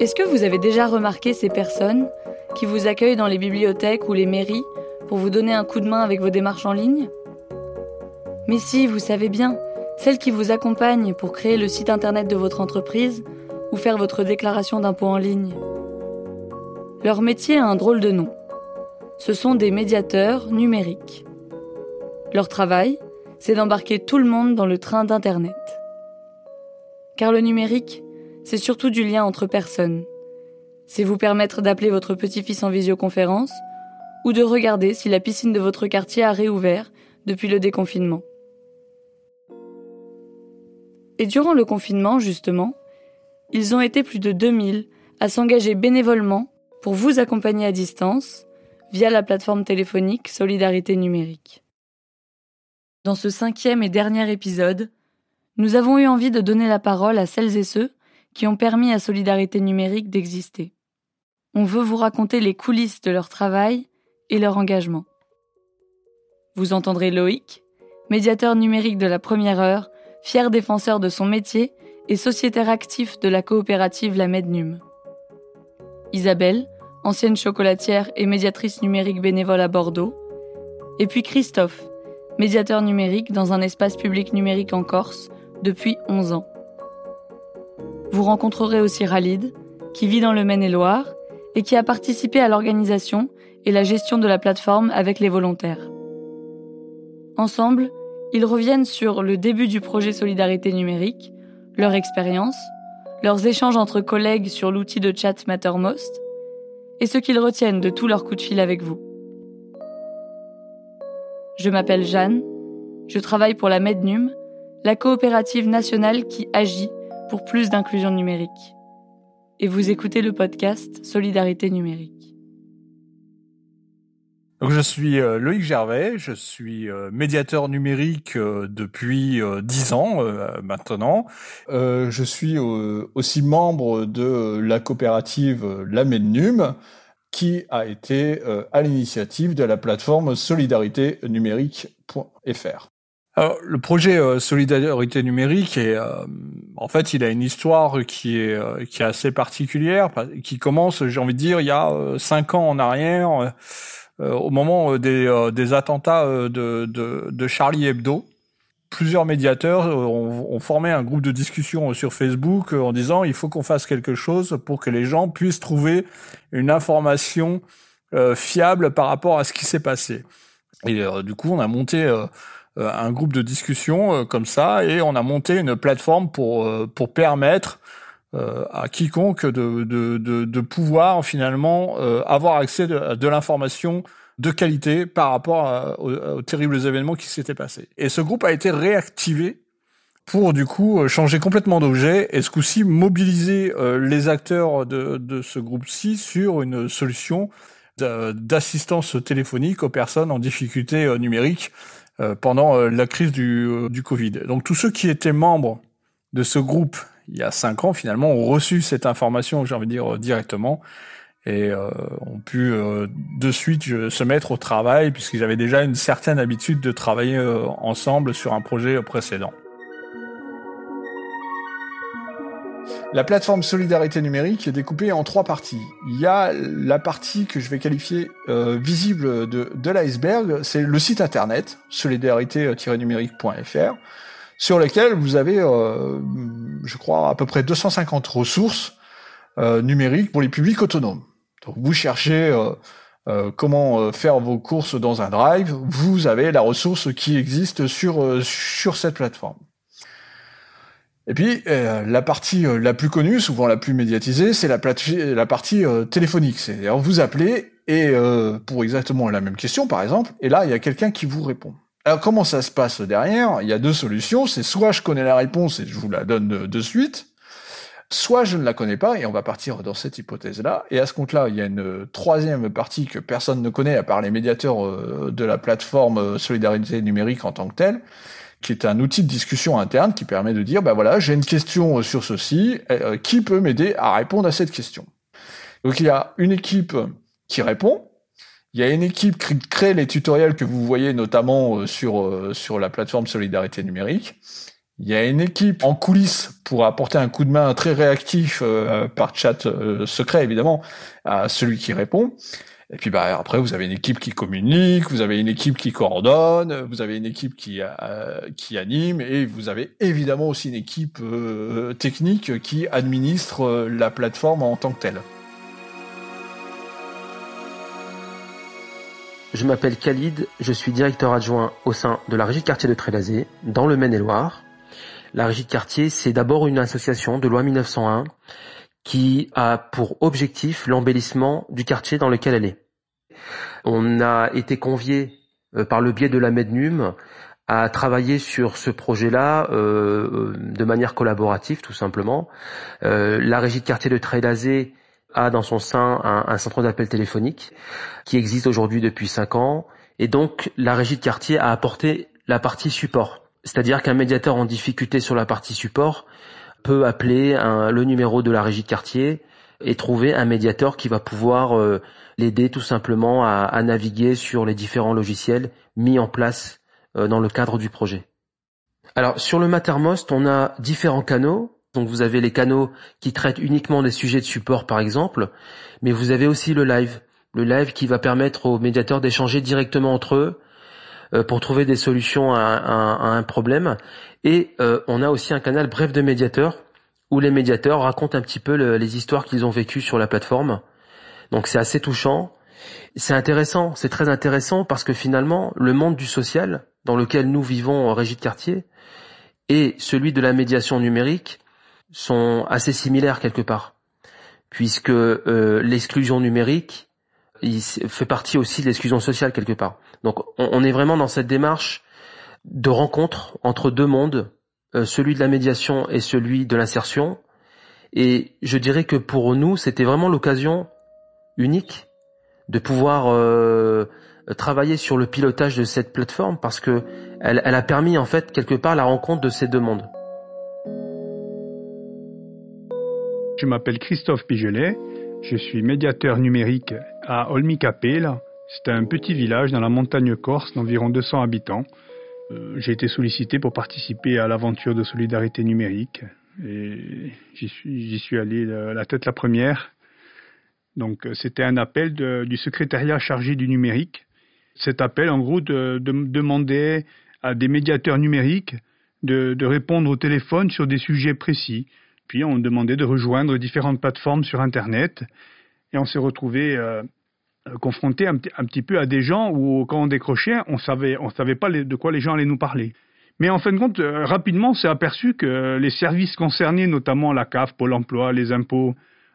Est-ce que vous avez déjà remarqué ces personnes qui vous accueillent dans les bibliothèques ou les mairies pour vous donner un coup de main avec vos démarches en ligne? Mais si, vous savez bien, celles qui vous accompagnent pour créer le site internet de votre entreprise ou faire votre déclaration d'impôt en ligne. Leur métier a un drôle de nom. Ce sont des médiateurs numériques. Leur travail, c'est d'embarquer tout le monde dans le train d'Internet. Car le numérique, c'est surtout du lien entre personnes. C'est vous permettre d'appeler votre petit-fils en visioconférence ou de regarder si la piscine de votre quartier a réouvert depuis le déconfinement. Et durant le confinement, justement, ils ont été plus de 2000 à s'engager bénévolement pour vous accompagner à distance via la plateforme téléphonique Solidarité numérique. Dans ce cinquième et dernier épisode, nous avons eu envie de donner la parole à celles et ceux qui ont permis à Solidarité numérique d'exister. On veut vous raconter les coulisses de leur travail et leur engagement. Vous entendrez Loïc, médiateur numérique de la première heure, fier défenseur de son métier et sociétaire actif de la coopérative La Mednum. Isabelle, ancienne chocolatière et médiatrice numérique bénévole à Bordeaux. Et puis Christophe, médiateur numérique dans un espace public numérique en Corse depuis 11 ans. Vous rencontrerez aussi Ralid, qui vit dans le Maine-et-Loire et qui a participé à l'organisation et la gestion de la plateforme avec les volontaires. Ensemble, ils reviennent sur le début du projet Solidarité numérique, leur expérience, leurs échanges entre collègues sur l'outil de chat Mattermost et ce qu'ils retiennent de tous leurs coups de fil avec vous. Je m'appelle Jeanne, je travaille pour la Mednum, la coopérative nationale qui agit pour plus d'inclusion numérique. Et vous écoutez le podcast Solidarité numérique je suis euh, Loïc Gervais, je suis euh, médiateur numérique euh, depuis dix ans maintenant. je suis aussi membre de la coopérative La Mednum, qui a été à l'initiative de la plateforme solidarité numérique.fr. Alors, le projet Solidarité numérique est, en fait, il a une histoire qui est qui est assez particulière, qui commence, j'ai envie de dire, il y a cinq ans en arrière euh, au moment euh, des, euh, des attentats de, de, de, Charlie Hebdo. Plusieurs médiateurs ont, ont, formé un groupe de discussion sur Facebook en disant il faut qu'on fasse quelque chose pour que les gens puissent trouver une information fiable par rapport à ce qui s'est passé. Et du coup, on a monté un groupe de discussion comme ça et on a monté une plateforme pour pour permettre euh, à quiconque de, de, de, pouvoir finalement euh, avoir accès de, de l'information de qualité par rapport aux, terribles événements qui s'étaient passés. Et ce groupe a été réactivé pour du coup changer complètement d'objet et ce coup-ci mobiliser euh, les acteurs de, de ce groupe-ci sur une solution d'assistance téléphonique aux personnes en difficulté numérique pendant la crise du, du Covid. Donc tous ceux qui étaient membres de ce groupe il y a cinq ans, finalement, ont reçu cette information, j'ai envie de dire, euh, directement, et euh, ont pu euh, de suite se mettre au travail, puisqu'ils avaient déjà une certaine habitude de travailler ensemble sur un projet précédent. La plateforme Solidarité numérique est découpée en trois parties. Il y a la partie que je vais qualifier visible de, de l'iceberg, c'est le site internet solidarité-numérique.fr sur lesquels vous avez, euh, je crois, à peu près 250 ressources euh, numériques pour les publics autonomes. Donc vous cherchez euh, comment faire vos courses dans un drive, vous avez la ressource qui existe sur sur cette plateforme. Et puis la partie la plus connue, souvent la plus médiatisée, c'est la, la partie téléphonique. C'est-à-dire vous appelez et pour exactement la même question, par exemple, et là il y a quelqu'un qui vous répond. Alors comment ça se passe derrière? Il y a deux solutions. C'est soit je connais la réponse et je vous la donne de, suite, soit je ne la connais pas et on va partir dans cette hypothèse-là. Et à ce compte-là, il y a une troisième partie que personne ne connaît à part les médiateurs euh, de la plateforme euh, Solidarité numérique en tant que telle, qui est un outil de discussion interne qui permet de dire, bah voilà, j'ai une question sur ceci, euh, qui peut m'aider à répondre à cette question Donc il y a une équipe qui répond, il y a une équipe qui crée les tutoriels que vous voyez notamment euh, sur, euh, sur la plateforme Solidarité numérique. Il y a une équipe en coulisses pour apporter un coup de main très réactif euh, par chat euh, secret évidemment à celui qui répond. Et puis bah après vous avez une équipe qui communique, vous avez une équipe qui coordonne, vous avez une équipe qui euh, qui anime et vous avez évidemment aussi une équipe euh, technique qui administre euh, la plateforme en tant que telle. Je m'appelle Khalid, je suis directeur adjoint au sein de la régie de quartier de Trélazé, dans le Maine-et-Loire. La régie de quartier, c'est d'abord une association de loi 1901 qui a pour objectif l'embellissement du quartier dans lequel elle est. On a été convié euh, par le biais de la Mednum à travailler sur ce projet-là euh, de manière collaborative, tout simplement. Euh, la régie de quartier de Trélazé a dans son sein un, un centre d'appel téléphonique qui existe aujourd'hui depuis cinq ans. Et donc, la régie de quartier a apporté la partie support. C'est-à-dire qu'un médiateur en difficulté sur la partie support peut appeler le numéro de la régie de quartier et trouver un médiateur qui va pouvoir euh, l'aider tout simplement à, naviguer sur les différents logiciels mis en place euh, dans le cadre du projet. Alors sur le Mattermost, on a différents canaux. Donc vous avez les canaux qui traitent uniquement des sujets de support par exemple, mais vous avez aussi le live. Le live qui va permettre aux médiateurs d'échanger directement entre eux, pour trouver des solutions à, un problème. Et euh, on a aussi un canal bref de médiateurs où les médiateurs racontent un petit peu les histoires qu'ils ont vécues sur la plateforme. Donc c'est assez touchant. C'est intéressant, c'est très intéressant parce que finalement, le monde du social dans lequel nous vivons en régie de quartier et celui de la médiation numérique sont assez similaires quelque part, puisque euh, l'exclusion numérique il fait partie aussi de l'exclusion sociale quelque part. Donc on, est vraiment dans cette démarche de rencontre entre deux mondes, euh, celui de la médiation et celui de l'insertion. Et je dirais que pour nous, c'était vraiment l'occasion unique de pouvoir euh, travailler sur le pilotage de cette plateforme parce que elle, a permis en fait quelque part la rencontre de ces deux mondes. Je m'appelle Christophe Pigelet, je suis médiateur numérique à Olmicapel. C'est un petit village dans la montagne corse d'environ 200 habitants. Euh, j'ai été sollicité pour participer à l'aventure de solidarité numérique et j'y suis, suis, allé la tête la première. Donc euh, c'était un appel du secrétariat chargé du numérique. Cet appel, en gros, de, demandait à des médiateurs numériques de, répondre au téléphone sur des sujets précis. Puis on demandait de rejoindre différentes plateformes sur Internet et on s'est retrouvé euh, confronté un, petit peu à des gens où quand on décrochait, on savait, on savait pas de quoi les gens allaient nous parler. Mais en fin de compte, euh, rapidement, on s'est aperçu que les services concernés, notamment la CAF, Pôle Emploi, les impôts,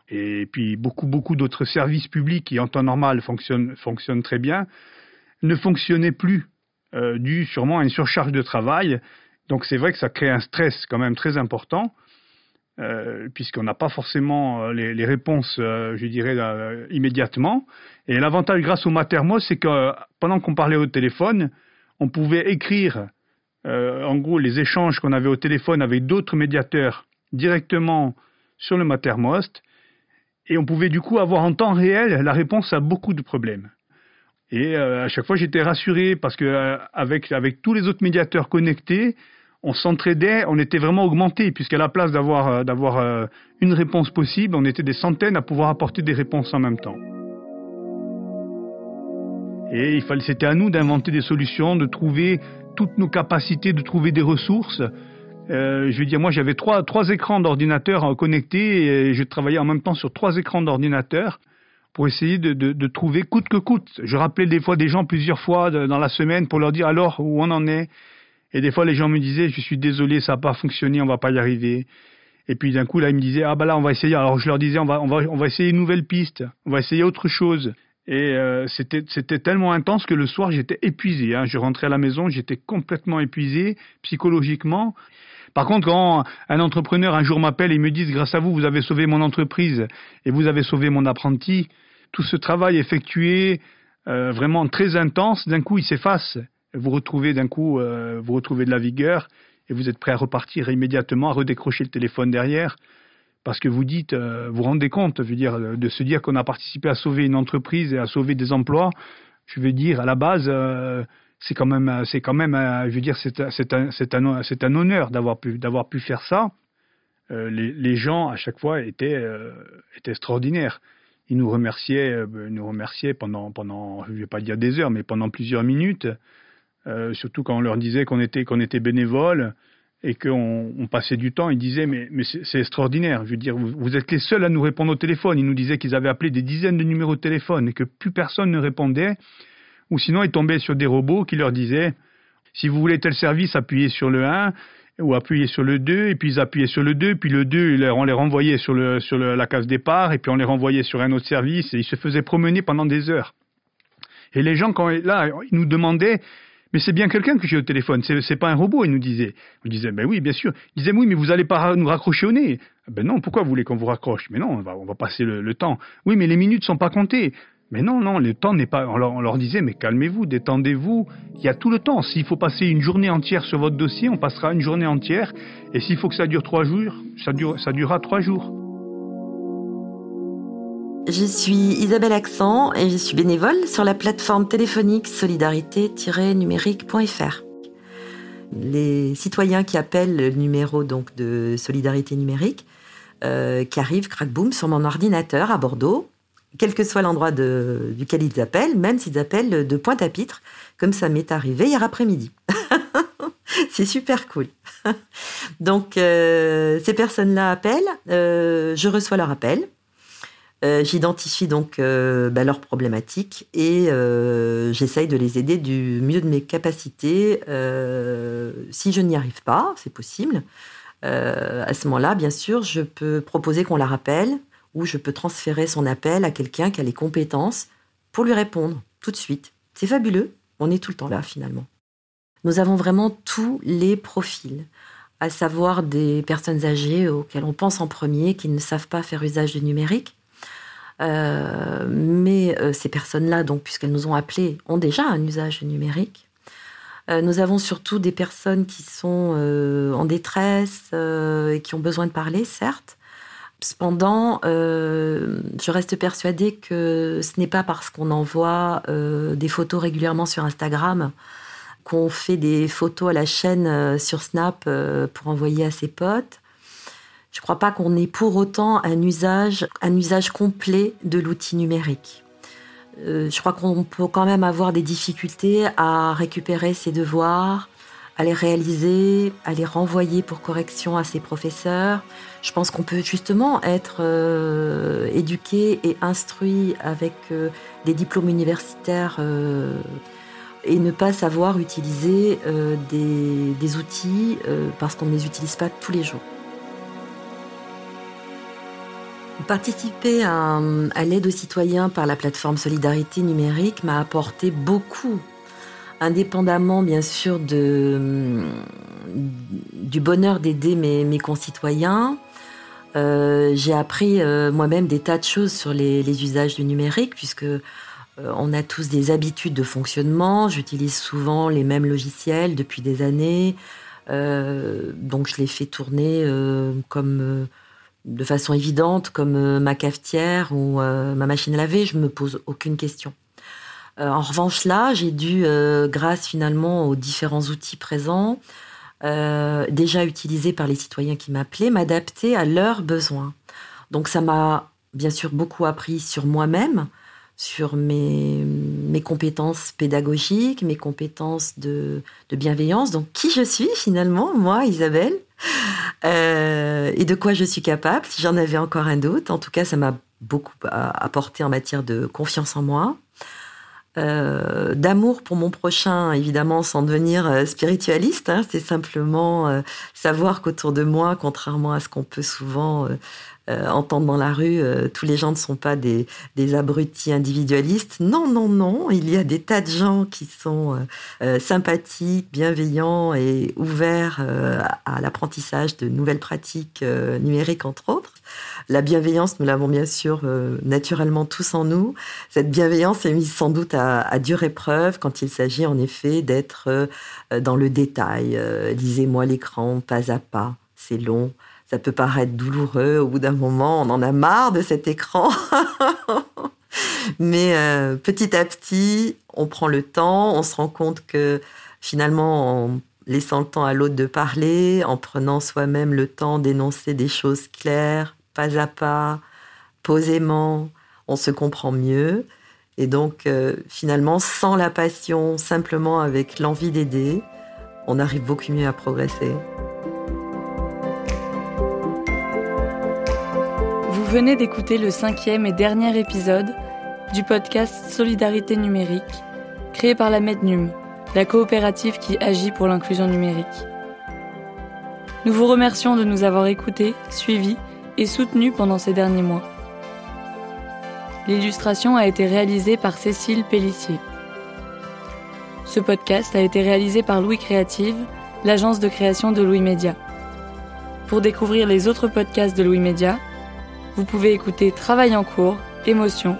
et puis beaucoup beaucoup d'autres services publics qui en temps normal fonctionnent, fonctionnent très bien, ne fonctionnaient plus, euh, dû sûrement à une surcharge de travail. Donc c'est vrai que ça crée un stress quand même très important. Euh, puisqu'on n'a pas forcément euh, les, réponses, euh, je dirais, immédiatement. Et l'avantage grâce au Matermo, c'est que pendant qu'on parlait au téléphone, on pouvait écrire, en gros, les échanges qu'on avait au téléphone avec d'autres médiateurs directement sur le Matermost, et on pouvait du coup avoir en temps réel la réponse à beaucoup de problèmes. Et à chaque fois, j'étais rassuré parce que avec, avec tous les autres médiateurs connectés, on s'entraidait, on était vraiment augmenté, puisqu'à la place d'avoir euh, euh, une réponse possible, on était des centaines à pouvoir apporter des réponses en même temps. Et il fallait, c'était à nous d'inventer des solutions, de trouver toutes nos capacités, de trouver des ressources. Euh, je veux dire, moi j'avais trois, écrans d'ordinateur connectés et je travaillais en même temps sur trois écrans d'ordinateur pour essayer de, trouver coûte que coûte. Je rappelais des fois des gens plusieurs fois dans la semaine pour leur dire alors où on en est, et des fois, les gens me disaient, je suis désolé, ça n'a pas fonctionné, on va pas y arriver. Et puis d'un coup, là, ils me disaient, ah bah là, on va essayer. Alors je leur disais, on va, on va, essayer une nouvelle piste, on va essayer autre chose. Et euh, c'était, c'était tellement intense que le soir, j'étais épuisé. Hein. Je rentrais à la maison, j'étais complètement épuisé psychologiquement. Par contre, quand un entrepreneur un jour m'appelle et me dit, grâce à vous, vous avez sauvé mon entreprise et vous avez sauvé mon apprenti, tout ce travail effectué, euh, vraiment très intense, d'un coup, il s'efface vous retrouvez d'un coup, euh, vous retrouvez de la vigueur et vous êtes prêt à repartir immédiatement, à redécrocher le téléphone derrière, parce que vous dites, euh, vous rendez compte, je veux dire, de se dire qu'on a participé à sauver une entreprise et à sauver des emplois. Je veux dire, à la base, euh, c'est quand même, c'est quand même, je veux dire, c'est un, honneur d'avoir pu, faire ça. Euh, les, gens à chaque fois étaient, euh, extraordinaires. Ils nous remerciaient, euh, nous remerciaient pendant, pendant, je vais pas dire des heures, mais pendant plusieurs minutes. Surtout quand on leur disait qu'on était, qu'on était bénévole et qu'on on passait du temps, ils disaient mais, mais c'est extraordinaire. Je veux dire, vous, vous, êtes les seuls à nous répondre au téléphone. Ils nous disaient qu'ils avaient appelé des dizaines de numéros de téléphone et que plus personne ne répondait. Ou sinon, ils tombaient sur des robots qui leur disaient si vous voulez tel service, appuyez sur le 1 ou appuyez sur le 2, et puis ils appuyaient sur le 2, puis le 2, on les renvoyait sur, le, sur la case départ, et puis on les renvoyait sur un autre service, et ils se faisaient promener pendant des heures. Et les gens, quand là, ils nous demandaient, mais c'est bien quelqu'un que j'ai au téléphone, c'est pas un robot, ils nous disaient. On disait, ben oui, bien sûr. Ils disaient, oui, mais vous allez pas nous raccrocher au nez. Ben non, pourquoi vous voulez qu'on vous raccroche? Mais non, on va, passer le, temps. Oui, mais les minutes sont pas comptées. Mais non, non, le temps n'est pas. On leur, disait, mais calmez-vous, détendez-vous. Il y a tout le temps. S'il faut passer une journée entière sur votre dossier, on passera une journée entière. Et s'il faut que ça dure trois jours, ça, dure, ça durera trois jours. Je suis Isabelle Accent et je suis bénévole sur la plateforme téléphonique solidarité-numérique.fr. Les citoyens qui appellent le numéro donc de Solidarité numérique, euh, qui arrivent crack boom sur mon ordinateur à Bordeaux, quel que soit l'endroit duquel ils appellent, même s'ils appellent de Pointe-à-Pitre, comme ça m'est arrivé hier après-midi. c'est super cool. Donc, euh, ces personnes-là appellent, euh, je reçois leur appel, euh, j'identifie donc bah, leurs problématiques et j'essaye de les aider du mieux de mes capacités. si je n'y arrive pas, c'est possible. à ce moment-là, bien sûr, je peux proposer qu'on la rappelle où je peux transférer son appel à quelqu'un qui a les compétences pour lui répondre tout de suite. C'est fabuleux, on est tout le temps là finalement. Nous avons vraiment tous les profils, à savoir des personnes âgées auxquelles on pense en premier, qui ne savent pas faire usage du numérique. Euh, mais euh, ces personnes-là, donc, puisqu'elles nous ont appelés, ont déjà un usage numérique. Euh, nous avons surtout des personnes qui sont en détresse et qui ont besoin de parler, certes, Cependant, je reste persuadée que ce n'est pas parce qu'on envoie des photos régulièrement sur Instagram qu'on fait des photos à la chaîne sur Snap pour envoyer à ses potes. Je ne crois pas qu'on ait pour autant un usage, complet de l'outil numérique. je crois qu'on peut quand même avoir des difficultés à récupérer ses devoirs, à les réaliser, à les renvoyer pour correction à ses professeurs. Je pense qu'on peut justement être euh, éduqué et instruit avec euh, des diplômes universitaires euh, et ne pas savoir utiliser des, outils parce qu'on ne les utilise pas tous les jours. Participer à, l'aide aux citoyens par la plateforme Solidarité numérique m'a apporté beaucoup indépendamment bien sûr du bonheur d'aider mes, concitoyens, euh, j'ai appris euh, moi-même des tas de choses sur les, usages du numérique, puisque euh, on a tous des habitudes de fonctionnement. J'utilise souvent les mêmes logiciels depuis des années, donc je les fais tourner comme de façon évidente, comme ma cafetière ou ma machine à laver. Je me pose aucune question. Euh, en revanche, là, j'ai dû, euh, grâce finalement aux différents outils présents, euh, déjà utilisés par les citoyens qui m'appelaient, m'adapter à leurs besoins. Donc ça m'a bien sûr beaucoup appris sur moi-même, sur mes, mes, compétences pédagogiques, mes compétences de, de, bienveillance, donc qui je suis finalement, moi, Isabelle, euh, et de quoi je suis capable, si j'en avais encore un doute. En tout cas, ça m'a beaucoup apporté en matière de confiance en moi. Euh, d'amour pour mon prochain, évidemment, sans devenir euh, spiritualiste. Hein, c'est simplement savoir qu'autour de moi, contrairement à ce qu'on peut souvent entendre dans la rue, tous les gens ne sont pas des, abrutis individualistes. Non, non, non. Il y a des tas de gens qui sont sympathiques, bienveillants et ouverts à l'apprentissage de nouvelles pratiques numériques, entre autres. La bienveillance, nous l'avons bien sûr euh, naturellement tous en nous. Cette bienveillance est mise sans doute à, dure épreuve quand il s'agit en effet d'être euh, dans le détail. Euh, lisez-moi l'écran pas à pas, c'est long. Ça peut paraître douloureux. Au bout d'un moment, on en a marre de cet écran. Mais euh, petit à petit, on prend le temps, on se rend compte que finalement, en laissant le temps à l'autre de parler, en prenant soi-même le temps d'énoncer des choses claires, pas à pas, posément, on se comprend mieux. Et donc, euh, finalement, sans la passion, simplement avec l'envie d'aider, on arrive beaucoup mieux à progresser. Venez d'écouter le cinquième et dernier épisode du podcast Solidarité numérique, créé par la Mednum, la coopérative qui agit pour l'inclusion numérique. Nous vous remercions de nous avoir écoutés, suivis et soutenus pendant ces derniers mois. L'illustration a été réalisée par Cécile Pellissier. Ce podcast a été réalisé par Louis Créative, l'agence de création de Louis Média. Pour découvrir les autres podcasts de Louis Média, vous pouvez écouter Travail en cours, Émotion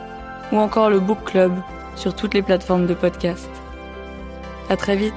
ou encore le Book Club sur toutes les plateformes de podcast. À très vite!